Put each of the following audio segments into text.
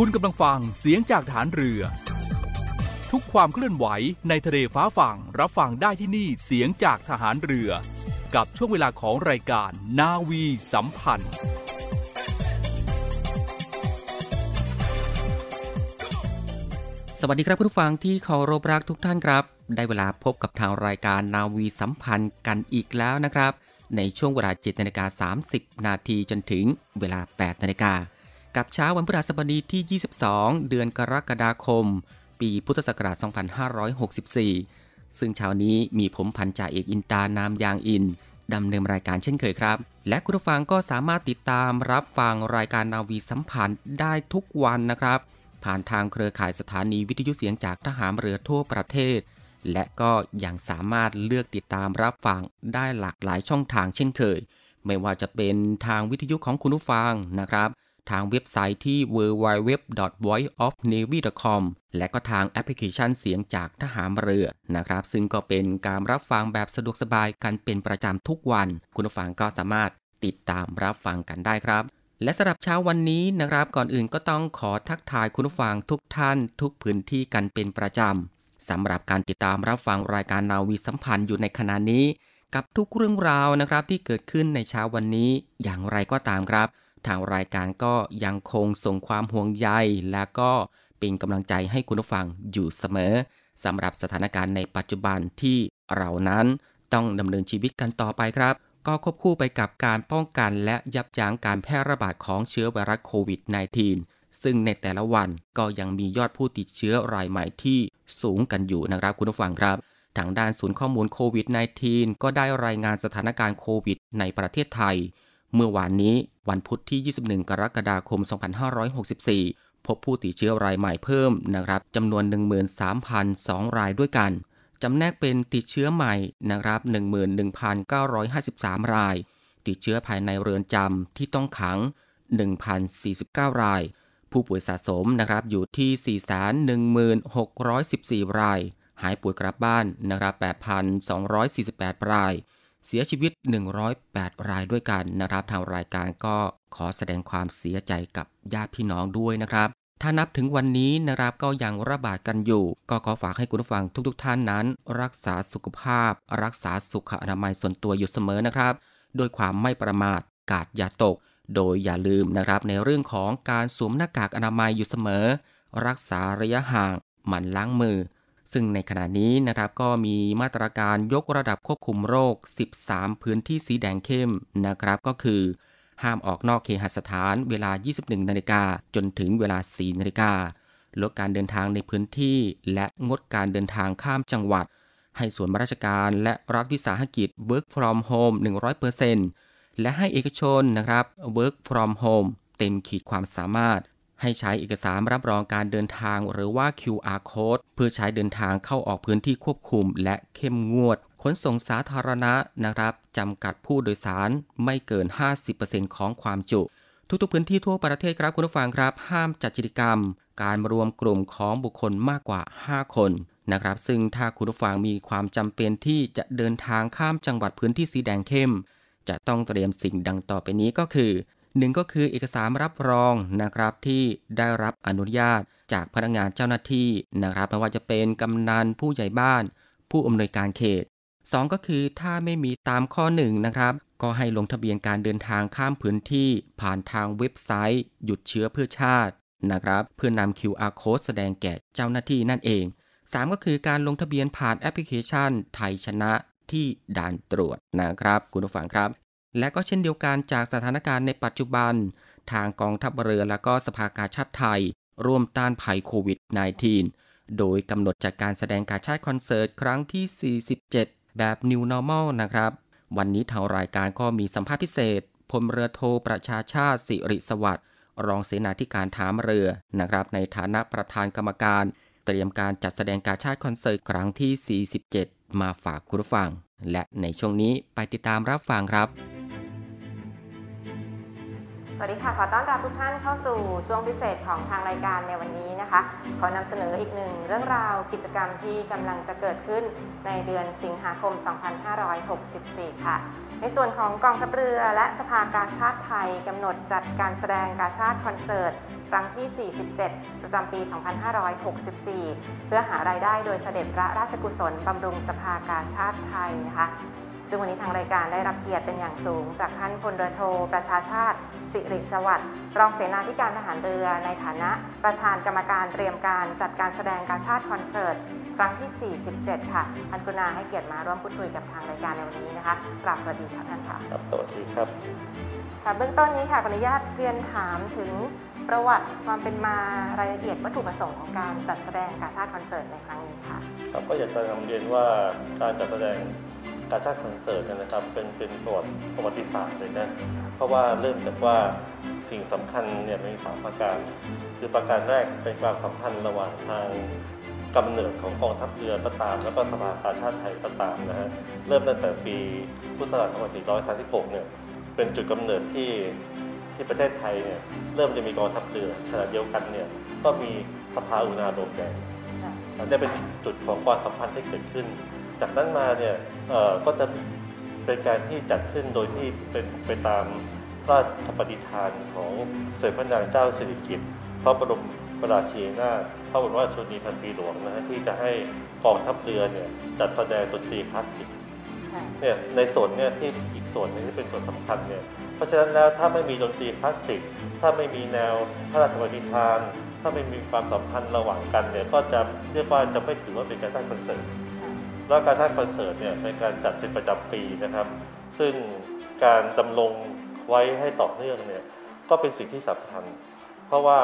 คุณกำลังฟังเสียงจากฐานเรือ ทุกความเคลื่อนไหวในทะเลฟ้าฝั่งรับฟังได้ที่นี่เสียงจากทหารเรือ กับช่วงเวลาของรายการนาวีสัมพันธ์ สวัสดีครับผู้ฟังที่เคารพรักทุกท่านครับ ได้เวลาพบกับทางรายการนาวีสัมพันธ์กันอีกแล้วนะครับ ในช่วงเวลา7นาฬิกา30 นาทีจนถึงเวลา8นาฬิกา กับเช้าวันพฤหัสบดีที่ 22 เดือนกรกฎาคม ปีพุทธศักราช 2564 ซึ่งเช้านี้มีผมพันจ่าเอกอินตานามยางอินดำเนินรายการเช่นเคยครับ และคุณผู้ฟังก็สามารถติดตามรับฟังรายการนาวีสัมพันธ์ได้ทุกวันนะครับ ผ่านทางเครือข่ายสถานีวิทยุเสียงจากทหารเรือทั่วประเทศ และก็ยังสามารถเลือกติดตามรับฟังได้หลากหลายช่องทางเช่นเคย ไม่ว่าจะเป็นทางวิทยุของคุณผู้ฟังนะครับ ทางเว็บไซต์ที่ www.voiceofnavy.com และก็ทางแอปพลิเคชันเสียงจากทหารเรือนะครับ ซึ่งก็เป็นการรับฟังแบบสะดวกสบายกันเป็นประจำทุกวัน คุณผู้ฟังก็สามารถติดตามรับฟังกันได้ครับ และสำหรับเช้าวันนี้นะครับ ก่อนอื่นก็ต้องขอทักทายคุณผู้ฟังทุกท่านทุกพื้นที่กันเป็นประจำสำหรับการติดตามรับฟังรายการนาวีสัมพันธ์อยู่ในขณะนี้ กับทุกเรื่องราวนะครับที่เกิดขึ้นในเช้าวันนี้อย่างไรก็ตามครับ ทางรายการก็ยังคงส่งความห่วงใย และก็เป็นกำลังใจให้คุณผู้ฟังอยู่เสมอสำหรับสถานการณ์ในปัจจุบันที่เรานั้นต้องดำเนินชีวิตกันต่อไปครับ ก็ควบคู่ไปกับการป้องกันและยับยั้งการแพร่ระบาดของเชื้อไวรัสโควิด -19 ซึ่งในแต่ละวันก็ยังมียอดผู้ติดเชื้อรายใหม่ที่สูงกันอยู่นะครับคุณผู้ฟังครับทางด้านศูนย์ข้อมูลโควิด -19 ก็ได้รายงานสถานการณ์โควิดในประเทศไทย เมื่อวานนี้วันพุธที่ 21 กรกฎาคม 2564 พบผู้ติดเชื้อรายใหม่เพิ่มนะครับจำนวน 13,002 รายด้วยกัน จำแนกเป็นติดเชื้อใหม่นะครับ 11,953 ราย ติดเชื้อภายในเรือนจำที่ต้องขัง 1,049 ราย ผู้ป่วยสะสมนะครับอยู่ที่ 41614 ราย หายป่วยกลับบ้านนะครับ8,248 ราย เสียชีวิต 108 รายด้วยกันนะครับ ทางรายการก็ขอแสดงความเสียใจกับญาติพี่น้องด้วยนะครับถ้านับถึงวันนี้นะครับก็ยังระบาดกันอยู่ ก็ขอฝากให้คุณผู้ฟังทุกๆทท่านนั้น รักษาสุขภาพ รักษาสุขอนามัยส่วนตัวอยู่เสมอนะครับ ด้วยความไม่ประมาทกาดอย่าตก โดยอย่าลืมนะครับ ในเรื่องของการสวมหน้ากากอนามัยอยู่เสมอ รักษาระยะห่าง หมั่นล้างมือ ซึ่งในขณะนี้นะครับก็มีมาตรการยกระดับควบคุมโรค 13 พื้นที่สีแดงเข้มนะครับก็คือ ห้ามออกนอกเคหสถานเวลา 21 นาฬิกาจนถึงเวลา 4 นาฬิกาลดการเดินทางในพื้นที่และงดการเดินทางข้ามจังหวัด ให้ส่วนราชการและรัฐวิสาหกิจ work from home 100%และให้เอกชนนะครับ work from home เต็มขีดความสามารถ ให้ใช้เอกสารรับรองการเดินทางหรือว่า QR code เพื่อใช้เดินทางเข้าออกพื้นที่ควบคุมและเข้มงวด ขนส่งสาธารณะนะครับจำกัดผู้โดยสารไม่เกิน 50%ของความจุ ทุกๆพื้นที่ทั่วประเทศครับคุณผู้ฟังครับ ห้ามจัดกิจกรรม การรวมกลุ่มของบุคคลมากกว่า 5 คนนะครับ ซึ่งถ้าคุณผู้ฟังมีความจำเป็นที่จะเดินทางข้ามจังหวัดพื้นที่สีแดงเข้ม จะต้องเตรียมสิ่งดังต่อไปนี้ก็คือ หนึ่งก็คือเอกสารรับรองนะครับที่ได้รับอนุญาตจากพนักงานเจ้าหน้าที่นะครับไม่ว่าจะเป็นกำนันผู้ใหญ่บ้าน ผู้อำนวยการเขต 2 ก็คือถ้าไม่มีตามข้อ1นะครับ ก็ให้ลงทะเบียนการเดินทางข้ามพื้นที่ผ่านทางเว็บไซต์ หยุดเชื้อเพื่อชาตินะครับ เพื่อนำ QR code แสดงแก่เจ้าหน้าที่นั่นเอง 3 ก็คือการลงทะเบียนผ่านแอปพลิเคชันไทยชนะที่ด่านตรวจนะครับ คุณผู้ฟังครับ และก็เช่นเดียวกันจากสถานการณ์ในปัจจุบัน ทางกองทัพเรือและก็สภากาชาติไทย ร่วมต้านภัยโควิด -19 โดยกำหนดจัดการแสดงการชาติคอนเสิร์ตครั้งที่ 47 แบบ New Normal นะครับ วันนี้ทางรายการก็มีสัมภาษณ์พิเศษพลเรือโทประชาชาติสิริสวัสดิ์รองเสนาธิการฐานเรือนะครับ ในฐานะประธานกรรมการ เตรียมการจัดแสดงการชาติคอนเสิร์ตครั้งที่ 47 มาฝากคุณผู้ฟัง และในช่วงนี้ไปติดตามรับฟังครับ สวัสดีค่ะ ขอต้อนรับทุกท่านเข้าสู่ช่วงพิเศษของทางรายการในวันนี้นะคะ ขอนำเสนออีกหนึ่งเรื่องราวกิจกรรมที่กำลังจะเกิดขึ้นในเดือนสิงหาคม 2564 ค่ะ ในส่วนของกองทัพเรือและสภากาชาติไทยกำหนดจัดการแสดงกาชาติคอนเสิร์ตครั้งที่ 47 ประจำปี 2564 เพื่อหารายได้โดยเสด็จพระราชกุศลบำรุงสภากาชาติไทยนะคะซึ่งวันนี้ทางรายการได้รับเกียรติเป็นอย่างสูง จากท่านพลเรือโทประชาชาติ สิริสวัสดิ์รองเสนาธิการทหารเรือในฐานะประธานกรรมการเตรียมการจัดการแสดงกาชาติคอนเสิร์ตครั้งที่ 47 ค่ะท่านกรุณาให้เกียรติมาร่วมพูดคุยกับทางรายการในวันนี้นะคะกราบสวัสดีค่ะท่านค่ะครับสวัสดีครับค่ะเบื้องต้นนี้ค่ะขออนุญาตเรียนถามถึงประวัติความเป็นมารายละเอียดวัตถุประสงค์ของการจัดแสดงกาชาติคอนเสิร์ตในครั้งนี้ค่ะครับก็อยากจะนำเรียนว่าการจัดแสดง การชาติคอนเสิร์ตเนยนะครับเป็นเป็นประวัติประวัติศาสตร์เลยนะเพราะว่าเริ่มจากว่าสิ่งสำคัญเนี่ยมีสามประการ คือประการแรกเป็นความสัมพันธ์ระหว่างทางกำเนิดของกองทัพเรือก็ตาม แล้วก็สภากาชาติไทยก็ตามนะฮะเริ่มตั้งแต่ปีพุทธศักราช2436เนี่ยเป็นจุดกำเนิดที่ที่ประเทศไทยเนี่ยเริ่มจะมีกองทัพเรือขณะเดียวกันเนี่ยก็มีสภาอุณาโลมแดงอันนี้เป็นจุดของความสัมพันธ์ที่เกิดขึ้น จากนั้นมาเนี่ยเอ่อก็จะเป็นการที่จัดขึ้นโดยที่เป็นไปตามพระราชปฏิฐานของสมเด็จพระนางเจ้าสิริกิติ์พระบรมราชินีนาถพระบรมราชชนนีพันปีหลวงนะฮะที่จะให้กองทัพเรือเนี่ยจัดแสดงดนตรีคลาสสิกค่ะเนี่ยในส่วนเนี่ยที่อีกส่วนหนึงที่เป็นส่วนสำคัญเนี่ยเพราะฉะนั้นแล้วถ้าไม่มีดนตรีคลาสสิก ถ้าไม่มีแนวพระราชปฏิทาน ถ้าไม่มีความสัมพันธ์ระหว่างกันเนี่ยก็จะเรียกว่าจะไม่ถือว่าเป็นการสร้างคอนเสิร์ต แล้วการสร้างคอนเสิร์ตเนี่ยเป็นการจัดเป็นประจำปีนะครับ ซึ่งการดำรงไว้ให้ต่อเนื่องเนี่ยก็เป็นสิ่งที่สำคัญ เพราะว่า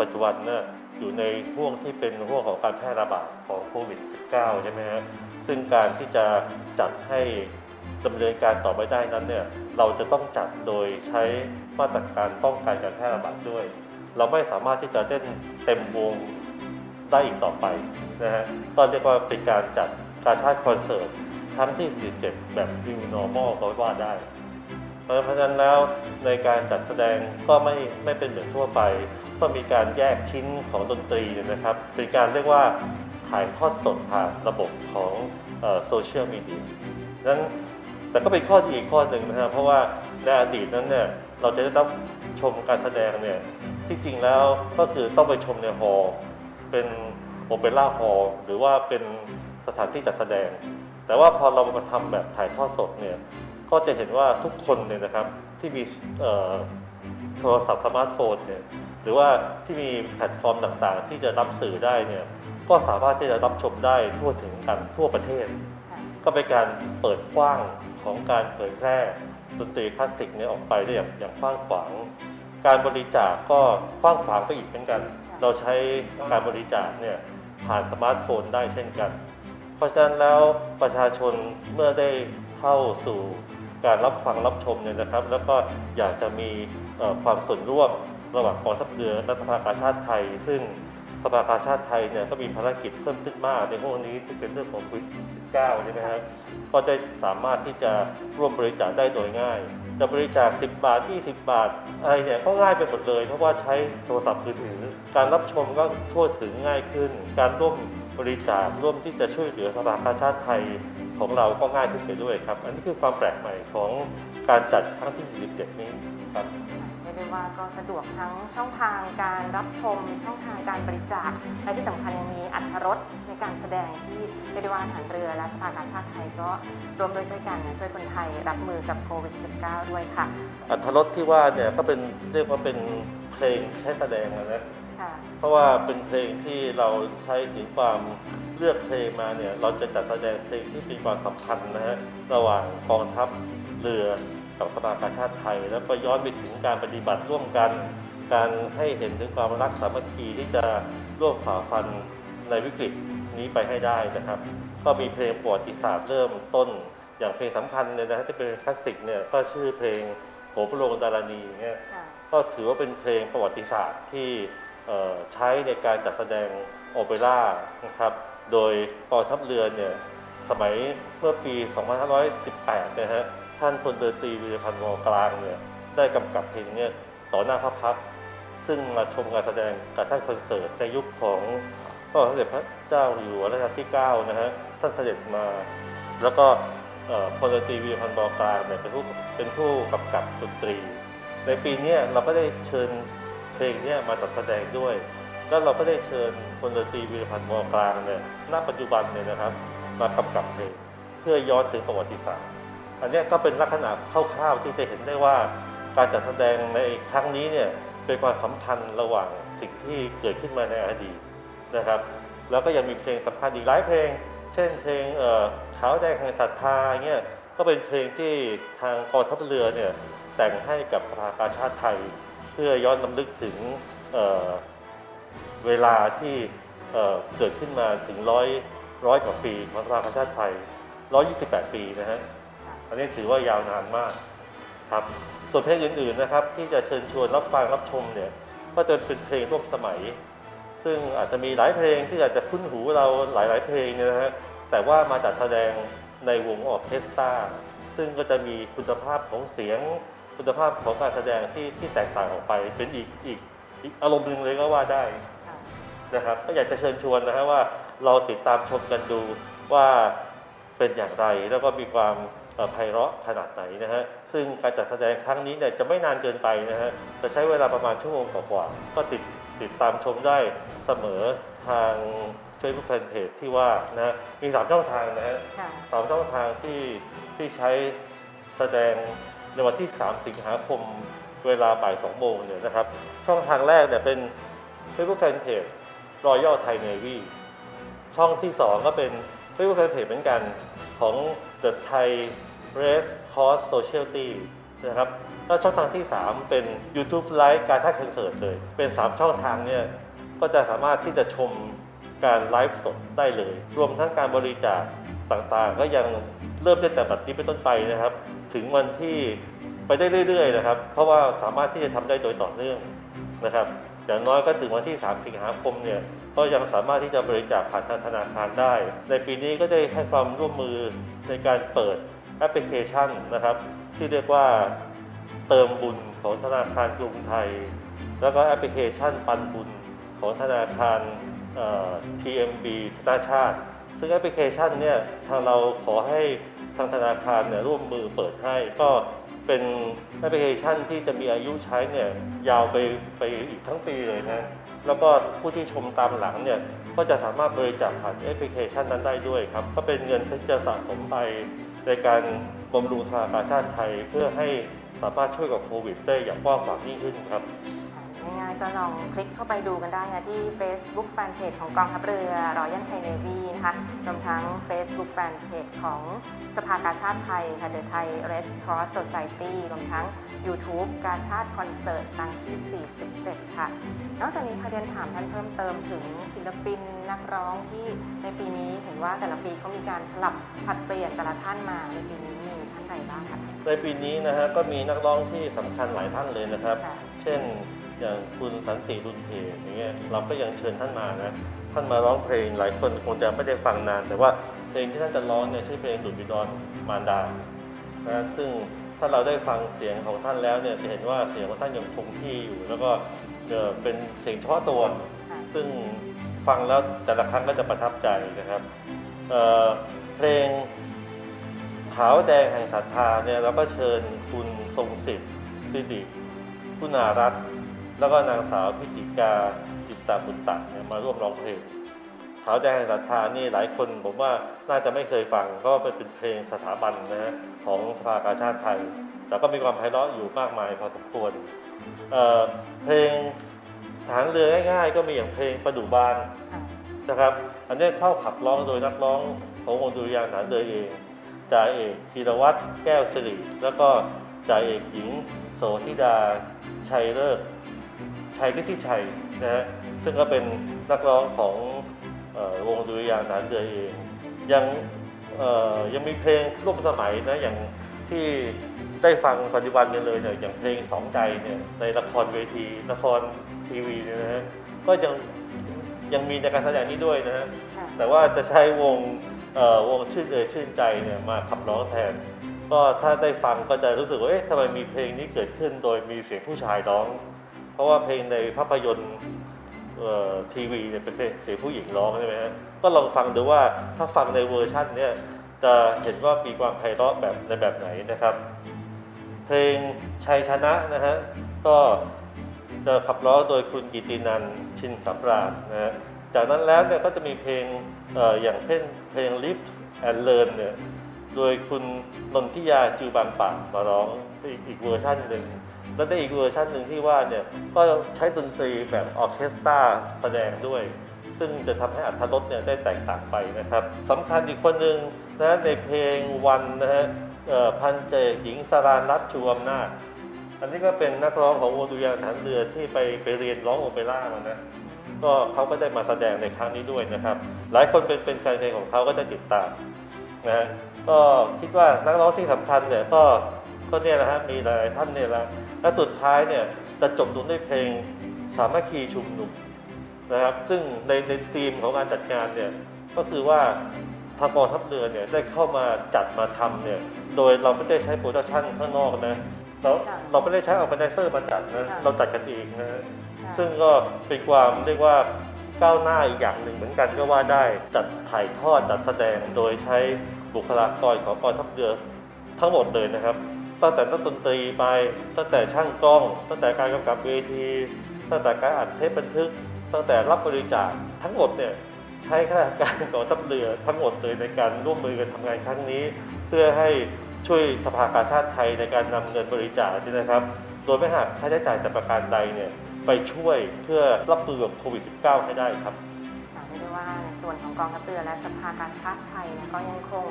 ปัจจุบันเนี่ยอยู่ในห่วงที่เป็นห่วงของการแพร่ระบาดของโควิด -19 ใช่ไหมฮะซึ่งการที่จะจัดให้ดำเนินการต่อไปได้นั้นเนี่ยเราจะต้องจัดโดยใช้มาตรการป้องกันการแพร่ระบาดด้วย เราไม่สามารถที่จะเล่นเต็มวงได้อีกต่อไปนะฮะก็เรียกว่าเป็นการจัดาชาติคอนเสิร์ตครั้งที่ 47 แบบ New Normal ก็ว่าได้ เพราะฉะนั้นแล้วในการจัดแสดงก็ไม่ไม่เป็นเหมือนทั่วไป ก็มีการแยกชิ้นของดนตรีนะครับ เป็นการเรียกว่าถ่ายทอดสดผ่านระบบของโซเชียลมีเดียนั้นแต่ก็เป็นข้อดีอีกข้อหนึ่งนะครับเพราะว่าในอดีตนั้นเนี่ยเราจะได้รับชมการแสดงเนี่ยที่จริงแล้วก็คือต้องไปชมใน hall เป็น opera hall หรือว่าเป็น สถานที่จัดแสดง แต่ว่าพอเรามาทำแบบถ่ายทอดสดเนี่ยก็จะเห็นว่าทุกคนเนี่ยนะครับที่มีเอ่อโทรศัพท์สมาร์ทโฟนเนี่ยหรือว่าที่มีแพลตฟอร์มต่างๆ ที่จะรับสื่อได้เนี่ยก็สามารถที่จะรับชมได้ทั่วถึงกันทั่วประเทศค่ะก็เป็นการเปิดกว้างของการเผยแพร่ดนตรีคลาสสิกเนี่ยออกไปได้อย่างอย่างกว้างขวาง การบริจาคก็กว้างขวางไปอีกเหมือนกัน เราใช้การบริจาคเนี่ยผ่านสมาร์ทโฟนได้เช่นกัน เพราะฉะนั้นแล้วประชาชนเมื่อได้เข้าสู่การรับฟังรับชมเนี่ยนะครับ แล้วก็อยากจะมีความส่วนร่วมระหว่างกองทัพเรือและสภากาชาติไทย ซึ่งสภากาชาติไทยเนี่ยก็มีภารกิจเพิ่มขึ้นมากในห่วงนี้ที่เป็นเรื่องของโควิด -19 ใช่ไหมครับก็ได้สามารถที่จะร่วมบริจาคได้โดยง่าย จะบริจาค 10 บาท 20 บาท อะไรเนี่ยก็ง่ายไปหมดเลย เพราะว่าใช้โทรศัพท์มือถือ การรับชมก็ทั่วถึงง่ายขึ้น การร่วม บริจาคร่วมที่จะช่วยเหลือสภากาชาติไทยของเราก็ง่ายขึ้นไปด้วยครับ อันนี้คือความแปลกใหม่ของการจัดครั้งที่ 47 นี้ครับเรียกได้ว่าก็สะดวกทั้งช่องทางการรับชม ช่องทางการบริจาคและที่สำคัญยังมีอัตรสในการแสดงที่เรียกได้ว่าทหารเรือและสภากาชาติไทยก็ร่วมโดยช่วยกันช่วยคนไทยรับมือกับโควิด -19 ด้วยค่ะ อัธรสที่ว่าเนี่ยก็เป็นเรียกว่าเป็นเพลงใช้แสดงนะค่ะ เพราะว่าเป็นเพลงที่เราใช้ถึงความเลือกเพลงมาเนี่ยเราจะจัดแสดงเพลงที่มีความสัมพันธ์นะฮะระหว่างกองทัพเรือกับสภากาชาติไทย แล้วก็ย้อนไปถึงการปฏิบัติร่วมกัน การให้เห็นถึงความรักสามัคคีที่จะร่วมฝ่าฟันในวิกฤตนี้ไปให้ได้นะครับ ก็มีเพลงประวัติศาสตร์เริ่มต้น อย่างเพลงสำคัญเนี่ยนะฮะที่เป็นคลาสสิกเนี่ยก็ชื่อเพลงโหพระโรงดารณีเนี่ยค่ะก็ถือว่าเป็นเพลงประวัติศาสตร์ที่เอ่อ ใช้ในการจัดแสดงโอเปร่านะครับ โดยกองทัพเรือเนี่ยสมัยเมื่อปี 2518 นะฮะ ท่านพลเรือตรีวีรพันธ์วอกลางเนี่ยได้กำกับเพลงเนี่ยต่อหน้าพระพัก ซึ่งมาชมการแสดงกับท่านคอนเสิร์ตในยุคของพระบาทสมเด็จพระเจ้าอยู่หัวรัชกาลที่ 9 นะฮะ ท่านเสด็จมา แล้วก็พลเรือตรีวีรพันธ์วอกลางเนี่ยเป็นผู้เป็นผู้กำกับดนตรี ในปีเนี้ยเราก็ได้เชิญ เพลงนี้มาจัดแสดงด้วย แล้วเราก็ได้เชิญพลเรือตรีวีรพันธ์มอกลางเนี่ยณปัจจุบันเนี่ยนะครับ มากำกับเพลงเพื่อย้อนถึงประวัติศาสตร์อันนี้ก็เป็นลักษณะคร่าวๆที่จะเห็นได้ว่าการจัดแสดงในครั้งนี้เนี่ยเป็นความสัมพันธ์ระหว่างสิ่งที่เกิดขึ้นมาในอดีตนะครับ แล้วก็ยังมีเพลงสำคัญอีกหลายเพลง เช่นเพลงเอ่อขาวแดงแห่งศรัทธาเงี้ยก็เป็นเพลงที่ทางกองทัพเรือเนี่ยแต่งให้กับสภากาชาติไทย พื่อย้อนลำลึกถึงเอ่อเวลาที่เอ่อเกิดขึ้นมาถึงร้อยร้อยกว่าปีของสภากาชาติไทย 128 ปีนะฮะค่ะอันนี้ถือว่ายาวนานมากครับ ส่วนเพลงอื่นๆนะครับ ที่จะเชิญชวนรับฟังรับชมเนี่ย ก็จะเป็นเพลงร่วมสมัย ซึ่งอาจจะมีหลายเพลงที่อาจจะคุ้นหูเราหลายๆเพลงเนี่ยนะฮะ แต่ว่ามาจัดแสดงในวงออร์เคสตรา ซึ่งก็จะมีคุณภาพของเสียง คุณภาพของการแสดงที่ที่แตกต่างออกไป เป็นอีกอีกอีกอารมณ์หนึ่งเลยก็ว่าได้ค่ะนะครับ ก็อยากจะเชิญชวนนะฮะว่าเราติดตามชมกันดูว่าเป็นอย่างไรแล้วก็มีความเอ่อไพเราะขนาดไหนนะฮะซึ่งการจัดแสดงครั้งนี้เนี่ยจะไม่นานเกินไปนะฮะจะใช้เวลาประมาณชั่วโมงกว่าๆก็ติดติดตามชมได้เสมอทาง Facebook Fanpage ที่ว่านะฮะมีสามช่องทางนะฮะค่ะสามช่องทางที่ที่ใช้แสดง ในวันที่ 3 สิงหาคมเวลาบ่าย 2 โมงเนี่ยนะครับ ช่องทางแรกเนี่ยเป็น Facebook Fanpage Royal Thai Navy ช่องที่ 2 ก็เป็น Facebook Fanpage เหมือนกันของ The Thai Red Cross Society นะครับแล้วช่องทางที่ 3 เป็น YouTube Live การท่าคอนเสิร์ตเลย เป็น 3 ช่องทางเนี่ยก็จะสามารถที่จะชมการไลฟ์สดได้เลย รวมทั้งการบริจาคต่างๆ ก็ยังเริ่มตั้งแต่บัดนี้เป็นต้นไปนะครับ ถึงวันที่ไปได้เรื่อยๆนะครับ เพราะว่าสามารถที่จะทำได้โดยต่อเนื่องนะครับ อย่างน้อยก็ถึงวันที่ 3 สิงหาคมเนี่ยก็ยังสามารถที่จะบริจาคผ่านทางธนาคารได้ ในปีนี้ก็ได้ให้ความร่วมมือในการเปิดแอปพลิเคชันนะครับ ที่เรียกว่าเติมบุญของธนาคารกรุงไทย แล้วก็แอปพลิเคชันปันบุญของธนาคาร TMB ธนาชาติ ซึ่งแอปพลิเคชันเนี่ยทางเราขอให้ ทางธนาคารเนี่ยร่วมมือเปิดให้ ก็เป็นแอปพลิเคชันที่จะมีอายุใช้เนี่ยยาวไปไปอีกทั้งปีเลยนะแล้วก็ผู้ที่ชมตามหลังเนี่ยก็จะสามารถบริจาคผ่านแอปพลิเคชันนั้นได้ด้วยครับ ก็เป็นเงินที่จะสะสมไปในการบำรุงธนาคารชาติไทย เพื่อให้สามารถช่วยกับโควิดได้อย่างกว้างขวางยิ่งขึ้นครับ ง่ายๆก็ลองคลิกเข้าไปดูกันได้นะที่ Facebook Fanpage ของกองทัพเรือรอยัลไทยเนวีนะคะรวมทั้ง Facebook Fanpage ของสภากาชาติไทยค่ะ The Thai Red Cross Society รวมทั้ง YouTube กาชาติคอนเสิร์ตครั้งที่ 47 ค่ะ นอกจากนี้ค่ะเรียนถามท่านเพิ่มเติมถึงศิลปินนักร้องที่ในปีนี้เห็นว่าแต่ละปีเขามีการสลับผลัดเปลี่ยนแต่ละท่านมาในปีนี้มีท่านใดบ้างคะในปีนี้นะฮะก็มีนักร้องที่สำคัญหลายท่านเลยนะครับค่ะเช่น อย่างคุณสันติรุนเทอย่างเงี้ยเราก็ยังเชิญท่านมานะท่านมาร้องเพลงหลายคนคงจะไม่ได้ฟังนาน แต่ว่าเพลงที่ท่านจะร้องเนี่ยชื่อเพลงดุจบิดอนมารดานะซึ่งถ้าเราได้ฟังเสียงของท่านแล้วเนี่ยจะเห็นว่าเสียงของท่านยังคงที่อยู่ แล้วก็เอ่อเป็นเสียงเฉพาะตัว ซึ่งฟังแล้วแต่ละครั้งก็จะประทับใจนะครับเอ่อเพลงขาวแดงแห่งศรัทธาเนี่ยเราก็เชิญคุณทรงสิทธิ์สิริคุณารัตน์ แล้วก็นางสาวพิจิกาจิตตาบุญตักเนี่ยมาร่วมร้องเพลงขาวแดงแห่งศรัทธานี่หลายคนผมว่าน่าจะไม่เคยฟังก็เป็นเพลงสถาบันนะฮะของสภากาชาติไทย แต่ก็มีความไพเราะอยู่มากมายพอสมควรเเพลงฐานเรือง่ายๆ ก็มีอย่างเพลงประดูบานนะครับ อันนี้เข้าขับร้องโดยนักร้องของวงดุริยางค์ฐานเรือเองจ่าเอกธีรวัตรแก้วสิริแล้วก็จ่าเอกหญิง โสธิดาชัยเลิศ ชัยฤทธิชัยนะฮะซึ่งก็เป็นนักร้องของเออวงดุริยางค์ฐานเรือเองยังเอ่อยังมีเพลงร่วมสมัยนะอย่างที่ได้ฟังปัจจุบันกันเลยเนี่ยอย่างเพลงสองใจเนี่ยในละครเวทีละครทีวีเนี่ยนะฮะก็ยังยังมีในการแสดงนี้ด้วยนะฮะค่ะแต่ว่าจะใช้วงเอ่อวงชื่นเอ่ยชื่นใจเนี่ยมาขับร้องแทน ก็ถ้าได้ฟังก็จะรู้สึกว่าเอ๊ะทำไมมีเพลงนี้เกิดขึ้นโดยมีเสียงผู้ชายร้อง เพราะว่าเพลงในภาพยนตร์ทีวีเนี่ยเป็นเพลงเสียงผู้หญิงร้องใช่ไหมฮะก็ลองฟังดูว่าถ้าฟังในเวอร์ชันเนี่ยจะเห็นว่ามีความไพเราะแบบในแบบไหนนะครับ เพลงชัยชนะนะฮะก็จะขับร้องโดยคุณกิตินันชินสำราญนะฮะจากนั้นแล้วเนี่ยก็จะมีเพลงอออย่างเช่นเพลง Lift and Learn เนี่ยโดยคุณนนทิยาจูบางปากมาร้องอีกเวอร์ชันหนึ่ง แล้วได้อีกเวอร์ชันหนึ่งที่ว่าเนี่ยก็ใช้ดนตรีแบบออเคสตราแสดงด้วย ซึ่งจะทำให้อัธรสเนี่ยได้แตกต่างไปนะครับสำคัญอีกคนหนึ่งนะในเพลงวันนะฮะพันเจหญิงสรานรัตชูอำนาจ อันนี้ก็เป็นนักร้องของวงดุริยางค์ฐานเรือที่ไปไปเรียนร้องโอเปร่ามานะก็เขาก็ได้มาแสดงในครั้งนี้ด้วยนะครับ หลายคนเป็นเป็นแฟนเพลงของเขาก็จะติดตามนะฮะก็คิดว่านักร้องที่สำคัญเนี่ยก็ก็เนี่ยนะฮะมีหลายท่านเนี่ยละ และสุดท้ายเนี่ยจะจบลงด้วยเพลงสามัคคีชุมนุมนะครับ ซึ่งในในธีมของการจัดงานเนี่ยก็คือว่าทางกองทัพเรือเนี่ยได้เข้ามาจัดมาทำเนี่ยโดยเราไม่ได้ใช้ production ข้างนอกนะเราค่ะเราไม่ได้ใช้ organizer มาจัดนะค่ะเราจัดกันเองนะค่ะซึ่งก็เป็นความเรียกว่าก้าวหน้าอีกอย่างหนึ่งเหมือนกันก็ว่าได้จัดถ่ายทอดจัดแสดงโดยใช้บุคลากรของกองทัพเรือทั้งหมดเลยนะครับ ตั้งแต่นักดนตรีไป ตั้งแต่ช่างกล้อง ตั้งแต่การกำกับเวที ตั้งแต่การอัดเทปบันทึก ตั้งแต่รับบริจาคทั้งหมดเนี่ยใช้ข้าราชการกองทัพเรือทั้งหมดเลยในการร่วมมือกันทำงานครั้งนี้ เพื่อให้ช่วยสภากาชาติไทยในการนำเงินบริจาคนี่นะครับ โดยไม่หักค่าใช้จ่ายแต่ประการใดเนี่ยไปช่วยเพื่อรับมือกับโควิด -19 ให้ได้ครับค่ะเรียได้ว่าในส่วนของกองทัพเรือและสภากาชาติไทยก็ยังคง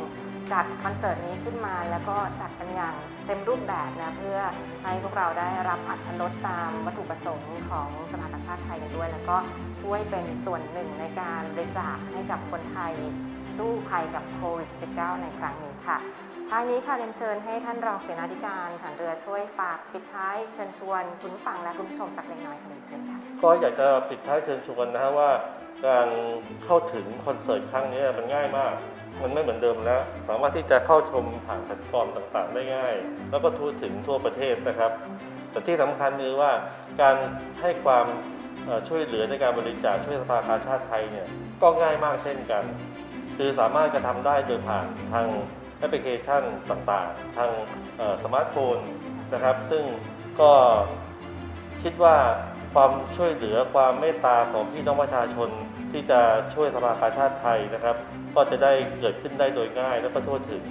จัดคอนเสิร์ตนี้ขึ้นมาแล้วก็จัดกันอย่างเต็มรูปแบบนะเพื่อให้พวกเราได้รับอัธรสตามวัตถุประสงค์ของสภากาชาติไทยกันด้วย แล้วก็ช่วยเป็นส่วนหนึ่งในการบริจาคให้กับคนไทยสู้ภัยกับโควิด -19 ในครั้งนี้ค่ะท้ายนี้ค่ะเรียนเชิญให้ท่านรองเสนาธิการทหารเรือช่วยฝากปิดท้ายเชิญชวนคุณผู้ฟังและคุณผู้ชมสักเล็กน้อยค่ะเรียนเชิญค่ะก็อยากจะปิดท้ายเชิญชวนนะฮะว่า การเข้าถึงคอนเสิร์ตครั้งนี้มันง่ายมาก มันไม่เหมือนเดิมแล้ว สามารถที่จะเข้าชมผ่านแพลตฟอร์มต่างๆ ได้ง่าย แล้วก็ทั่วถึงทั่วประเทศนะครับ แต่ที่สำคัญคือว่าการให้ความช่วยเหลือในการบริจาคช่วยสภากาชาดไทยเนี่ยก็ง่ายมากเช่นกัน คือสามารถกระทำได้โดยผ่านทางแอปพลิเคชันต่างๆ ทางสมาร์ทโฟนนะครับ ซึ่งก็คิดว่าความช่วยเหลือความเมตตาของพี่น้องประชาชน ที่จะช่วยสภากาชาดไทยนะครับ ก็จะได้เกิดขึ้นได้โดยง่ายและก็ทั่วถึง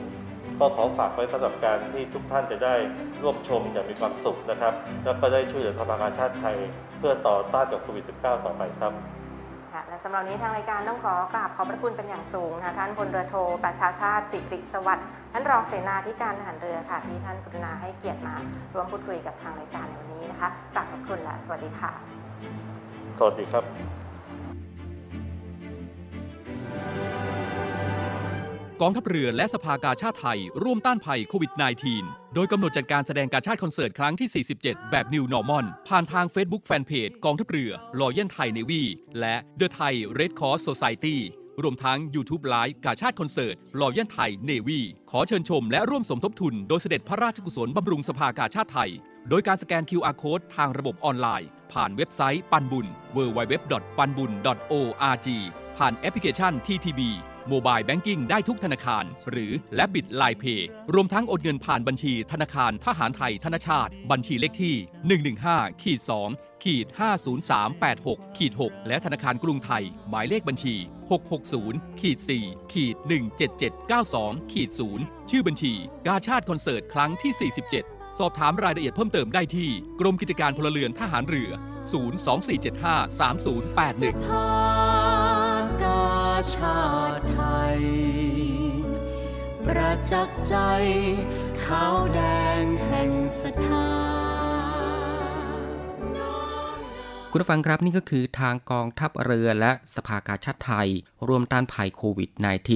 ก็ขอฝากไว้สำหรับการที่ทุกท่านจะได้ร่วมชมอย่างมีความสุขนะครับ แล้วก็ได้ช่วยเหลือสภากาชาดไทย เพื่อต่อต้านกับโควิด -19 ต่อไปครับค่ะและสำหรับวันนี้ทางรายการต้องขอกราบขอบพระคุณเป็นอย่างสูงค่ะท่านพลเรือโทประชาชาติสิริสวัสดิ์ท่านรองเสนาธิการทหารเรือค่ะ ที่ท่านกรุณาให้เกียรติมาร่วมพูดคุยกับทางรายการในวันนี้นะคะกราบขอบคุณและสวัสดีค่ะ สวัสดีครับ กองทัพเรือและสภากาชาติไทย ร่วมต้านภัยโควิด -19 โดยกำหนดจัดการแสดงการชาติคอนเสิร์ตครั้งที่ 47 แบบ New Normal ผ่านทาง Facebook Fanpage กองทัพเรือ Royal Thai Navy และ The Thai Red Cross Society รวมทั้ง YouTube Live กาชาติคอนเสิร์ตรอยันไทยเนวีขอเชิญชมและร่วมสมทบทุนโดยเสด็จพระราชกุศลบำรุงสภากาชาติไทย โดยการสแกน QR Code ทางระบบออนไลน์ ผ่านเว็บไซต์ปันบุญ www.panbun.org ผ่านแอปพลิเคชัน TTB โมบายแบงกิ้งได้ทุกธนาคาร หรือและบิดไลเพย์รวมทั้งโอนเงินผ่านบัญชีธนาคารทหารไทยธนชาติ บัญชีเลขที่ 115ขีด2ขีด50386ขีด6และธนาคารกรุงไทย หมายเลขบัญชี 660ขีด4ขีด17792ขีด0ชื่อบัญชี กาชาติคอนเสิร์ตครั้งที่ 47สอบถามรายละเอียดเพิ่มเติมได้ที่ กรมกิจการพลเรือนทหารเรือ 024753081ภากา ชาติไทย ประจักษ์ใจขาวแดงแห่งศรัทธาคุณผู้ฟังครับนี่ก็คือทางกองทัพเรือและสภากาชาติไทยร่วมต้านภัยโควิด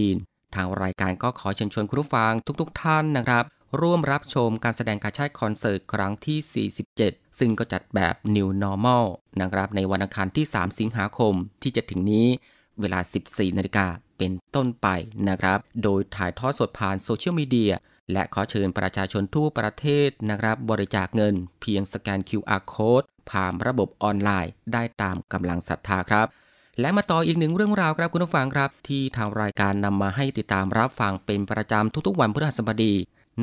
-19 ทางรายการก็ขอเชิญชวนคุณผู้ฟังทุกๆทท่านนะครับ ร่วมรับชมการแสดงการชาติคอนเสิร์ตครั้งที่ 47 ซึ่งก็จัดแบบ New Normal นะครับในวันอังคารที่ 3 สิงหาคมที่จะถึงนี้ เวลา 14 นาฬิกาเป็นต้นไปนะครับ โดยถ่ายทอดสดผ่านโซเชียลมีเดียและขอเชิญประชาชนทั่วประเทศนะครับ บริจาคเงินเพียงสแกน QR Code ผ่านระบบออนไลน์ได้ตามกำลังศรัทธาครับ และมาต่ออีกหนึ่งเรื่องราวครับคุณผู้ฟังครับ ที่ทางรายการนำมาให้ติดตามรับฟังเป็นประจำทุกๆ วันพฤหัสบดี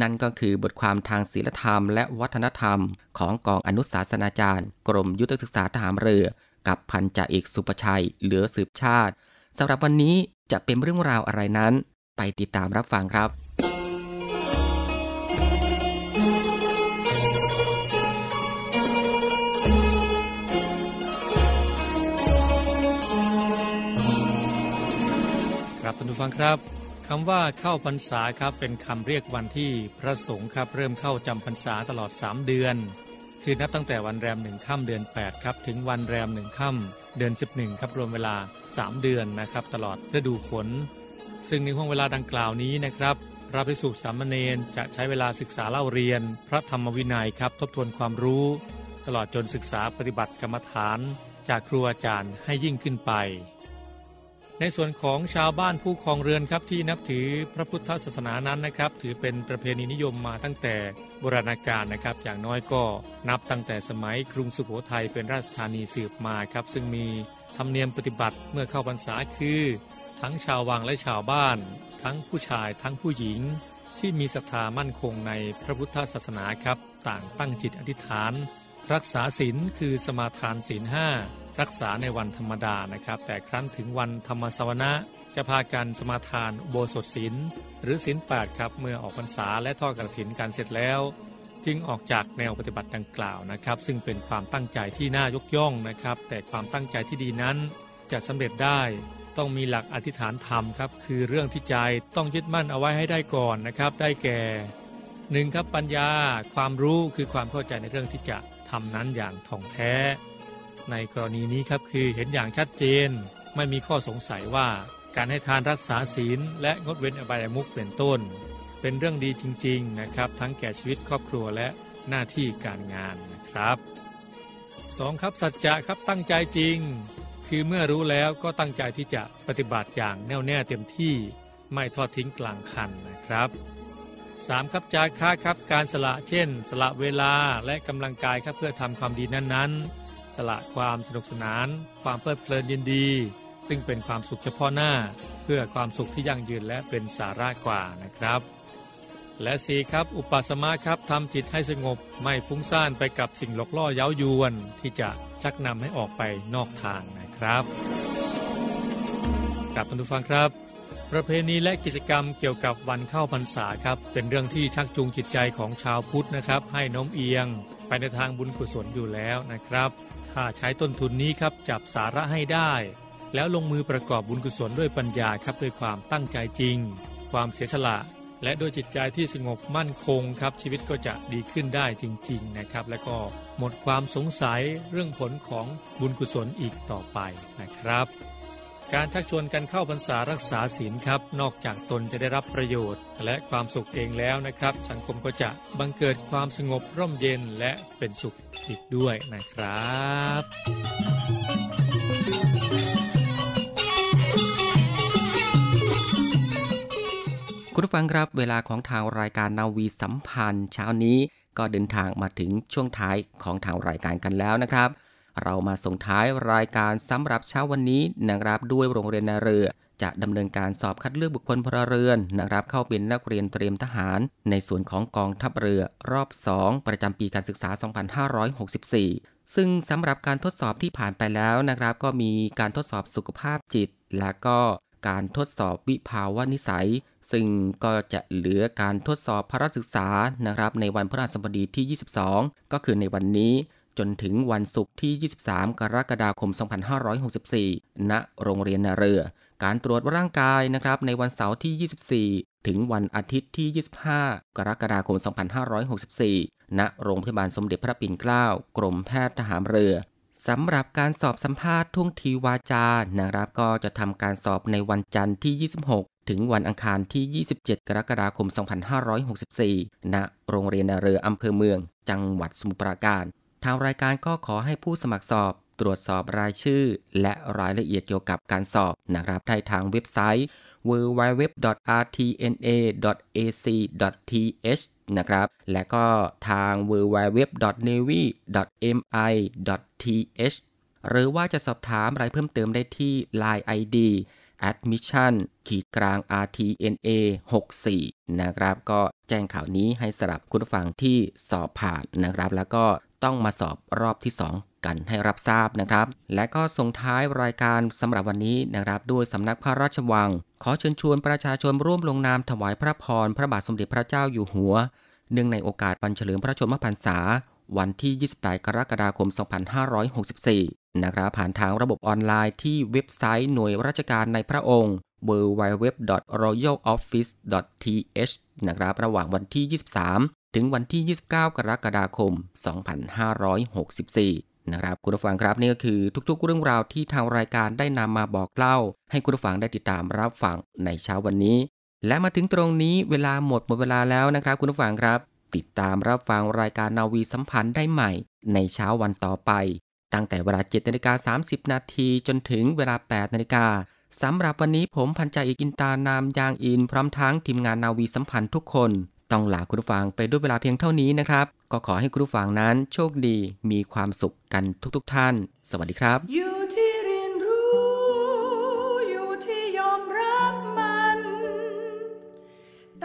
นั่นก็คือบทความทางศีลธรรมและวัฒนธรรม ของกองอนุสาสนาจารย์ กรมยุทธศึกษาทหารเรือ กับพันจ่าเอกสุประชัย เหลือสืบชาติสำหรับวันนี้จะเป็นเรื่องราวอะไรนั้น ไปติดตามรับฟังครับครับท่านผู้ฟังครับคำว่าเข้าพรรษาครับเป็นคำเรียกวันที่พระสงฆ์ครับเริ่มเข้าจำพรรษาตลอด 3 เดือน คือนับตั้งแต่วันแรมหนึ่งค่ำเดือน 8 ครับ ถึงวันแรมหนึ่งค่ำเดือน 11 ครับ รวมเวลา 3 เดือนนะครับ ตลอดฤดูฝน ซึ่งในห่วงเวลาดังกล่าวนี้นะครับพระภิกษุสามเณรจะใช้เวลาศึกษาเล่าเรียน พระธรรมวินัยครับ ทบทวนความรู้ ตลอดจนศึกษาปฏิบัติกรรมฐาน จากครูอาจารย์ให้ยิ่งขึ้นไป ในส่วนของชาวบ้านผู้ครองเรือนครับที่นับถือพระพุทธศาสนานั้นนะครับ ถือเป็นประเพณีนิยมมาตั้งแต่โบราณกาลนะครับ อย่างน้อยก็นับตั้งแต่สมัยกรุงสุโขทัยเป็นราชธานีสืบมาครับ ซึ่งมีธรรมเนียมปฏิบัติเมื่อเข้าพรรษาคือ ทั้งชาววังและชาวบ้าน ทั้งผู้ชายทั้งผู้หญิง ที่มีศรัทธามั่นคงในพระพุทธศาสนาครับ ต่างตั้งจิตอธิษฐาน รักษาศีลคือสมาทานศีลห้า รักษาในวันธรรมดานะครับ แต่ครั้นถึงวันธรรมสวนะจะพากันสมาทานโบสถศีลหรือศีลแปดครับเมื่อออกพรรษาและทอดกระถินการเสร็จแล้ว จึงออกจากแนวปฏิบัติดังกล่าวนะครับ ซึ่งเป็นความตั้งใจที่น่ายกย่องนะครับ แต่ความตั้งใจที่ดีนั้นจะสำเร็จได้ต้องมีหลักอธิษฐานธรรมครับ คือเรื่องที่ใจต้องยึดมั่นเอาไว้ให้ได้ก่อนนะครับ ได้แก่หนึ่งครับปัญญาความรู้คือความเข้าใจในเรื่องที่จะทำนั้นอย่างท่องแท้ ในกรณีนี้ครับคือเห็นอย่างชัดเจน ไม่มีข้อสงสัยว่าการให้ทานรักษาศีล และงดเว้นอบายมุขเป็นต้น เป็นเรื่องดีจริง ๆนะครับ ทั้งแก่ชีวิตครอบครัวและหน้าที่การงานนะครับสองครับสัจจะครับตั้งใจจริง คือเมื่อรู้แล้วก็ตั้งใจที่จะปฏิบัติอย่างแน่วแน่เต็มที่ไม่ทอดทิ้งกลางคันนะครับสามครับจาค่าครับการสละเช่น สละเวลาและกำลังกายครับเพื่อทำความดีนั้นๆ สละความสนุกสนาน ความเพลิดเพลินยินดี ซึ่งเป็นความสุขเฉพาะหน้า เพื่อความสุขที่ยั่งยืนและเป็นสาระกว่านะครับ และสี่ครับ อุปสมาครับทำจิตให้สงบไม่ฟุ้งซ่านไปกับสิ่งหลอกล่อเย้ายวน ที่จะชักนำให้ออกไปนอกทางนะครับกลับท่านผู้ฟังครับประเพณีและกิจกรรมเกี่ยวกับวันเข้าพรรษาครับ เป็นเรื่องที่ชักจูงจิตใจของชาวพุทธนะครับ ให้โน้มเอียง ไปในทางบุญกุศลอยู่แล้วนะครับ ถ้าใช้ต้นทุนนี้ครับจับสาระให้ได้ แล้วลงมือประกอบบุญกุศลด้วยปัญญาครับด้วยความตั้งใจจริง ความเสียสละ และด้วยจิตใจที่สงบมั่นคงครับ ชีวิตก็จะดีขึ้นได้จริง ๆนะครับ และก็หมดความสงสัยเรื่องผลของบุญกุศลอีกต่อไปนะครับ การชักชวนกันเข้าพรรษารักษาศีลครับ นอกจากตนจะได้รับประโยชน์ และความสุขเองแล้วนะครับ สังคมก็จะบังเกิดความสงบร่มเย็นและเป็นสุขอีกด้วยนะครับคุณผู้ฟังครับเวลาของทางรายการนาวีสัมพันธ์ เช้านี้ก็เดินทางมาถึงช่วงท้ายของทางรายการกันแล้วนะครับ เรามาส่งท้ายรายการสำหรับเช้าวันนี้นะครับด้วยโรงเรียนนาเรือ จะดำเนินการสอบคัดเลือกบุคคลพลเรือนนะครับ เข้าเป็นนักเรียนเตรียมทหาร ในส่วนของกองทัพเรือรอบ 2 ประจำปีการศึกษา 2564ซึ่งสำหรับการทดสอบที่ผ่านไปแล้วนะครับ ก็มีการทดสอบสุขภาพจิต และก็การทดสอบวิภาวะนิสัย ซึ่งก็จะเหลือการทดสอบพระศึกษานะครับ ในวันพฤหัสบดีที่ 22 ก็คือในวันนี้ จนถึงวันศุกร์ที่ 23 กรกฎาคม 2564 ณ โรงเรียนนาเรือ การตรวจร่างกายนะครับในวันเสาร์ที่ 24 ถึงวันอาทิตย์ที่ 25 กรกฎาคม 2564 ณ โรงพยาบาลสมเด็จพระปิ่นเกล้า กรมแพทย์ทหารเรือสำหรับการสอบสัมภาษณ์ท่วงทีวาจานะครับก็จะทำการสอบในวันจันทร์ที่ 26 ถึงวันอังคารที่ 27 กรกฎาคม 2564 ณ โรงเรียนนาเรืออำเภอเมือง จังหวัดสมุทรปราการ ทางรายการก็ขอให้ผู้สมัครสอบตรวจสอบรายชื่อ และรายละเอียดเกี่ยวกับการสอบนะครับได้ทางเว็บไซต์ www.rtna.ac.th นะครับและก็ทาง www.navy.mi.th หรือว่าจะสอบถามรายเพิ่มเติมได้ที่ Line ID admission ขีดกลาง rtna 64นะครับ ก็แจ้งข่าวนี้ให้สำหรับคุณผู้ฟังที่สอบผ่านนะครับ แล้วก็ ต้องมาสอบรอบที่ 2 กันให้รับทราบนะครับ และก็ส่งท้ายรายการสำหรับวันนี้นะครับด้วยสำนักพระราชวัง ขอเชิญชวนประชาชนร่วมลงนามถวายพระพรพระบาทสมเด็จพระเจ้าอยู่หัวเนื่องในโอกาสวันเฉลิมพระชนมพรรษา วันที่ 28 กรกฎาคม 2564 นะครับผ่านทางระบบออนไลน์ที่เว็บไซต์หน่วยราชการในพระองค์ www.royaloffice.th นะครับระหว่างวันที่ 23 ถึงวันที่ 29 กรกฎาคม 2564 นะครับ คุณผู้ฟังครับนี่ก็คือทุกๆ เรื่องราวที่ทางรายการได้นำมาบอกเล่า ให้คุณผู้ฟังได้ติดตามรับฟังในเช้าวันนี้ และมาถึงตรงนี้เวลาหมดหมดเวลาแล้วนะครับ คุณผู้ฟังครับ ติดตามรับฟังรายการนาวีสัมพันธ์ได้ใหม่ ในเช้าวันต่อไป ตั้งแต่เวลา7นาฬิกา30 นาทีจนถึงเวลา 8 นาฬิกาสำหรับวันนี้ผมพันจ่าเอกอินตานามยางอิน พร้อมทั้งทีมงานนาวีสัมพันธ์ทุกคน ต้องลาคุณผู้ฟังไปด้วยเวลาเพียงเท่านี้นะครับ ก็ขอให้คุณผู้ฟังนั้นโชคดีมีความสุขกันทุกๆทท่าน สวัสดีครับอยู่ที่เรียนรู้อยู่ที่ยอมรับมัน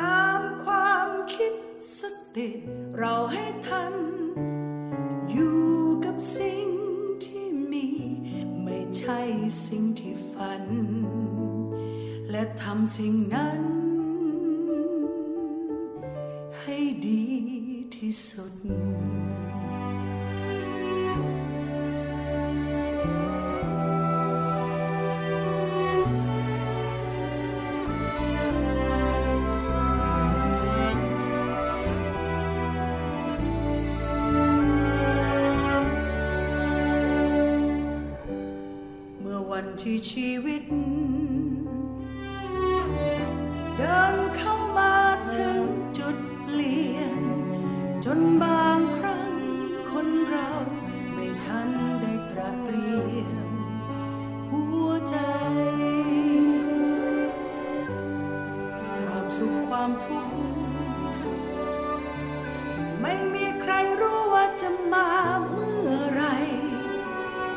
ตามความคิดสติเราให้ทัน อยู่กับสิ่งที่มี ไม่ใช่สิ่งที่ฝัน และทำสิ่งนั้น สุดเมื่อวันที่ชีวิต จะมาเมื่อไร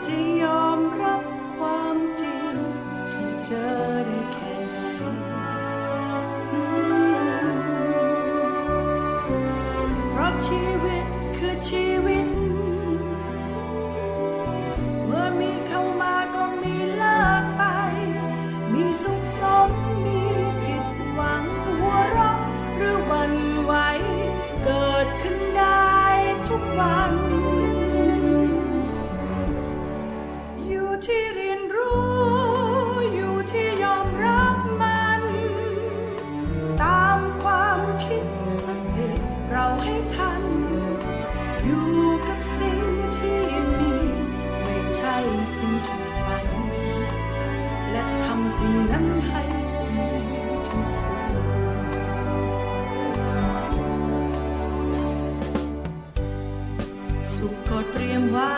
จะยอมรับความจริงที่เจอได้แค่ไหน เพราะชีวิตคือชีวิต สุขก็เตรียมไว้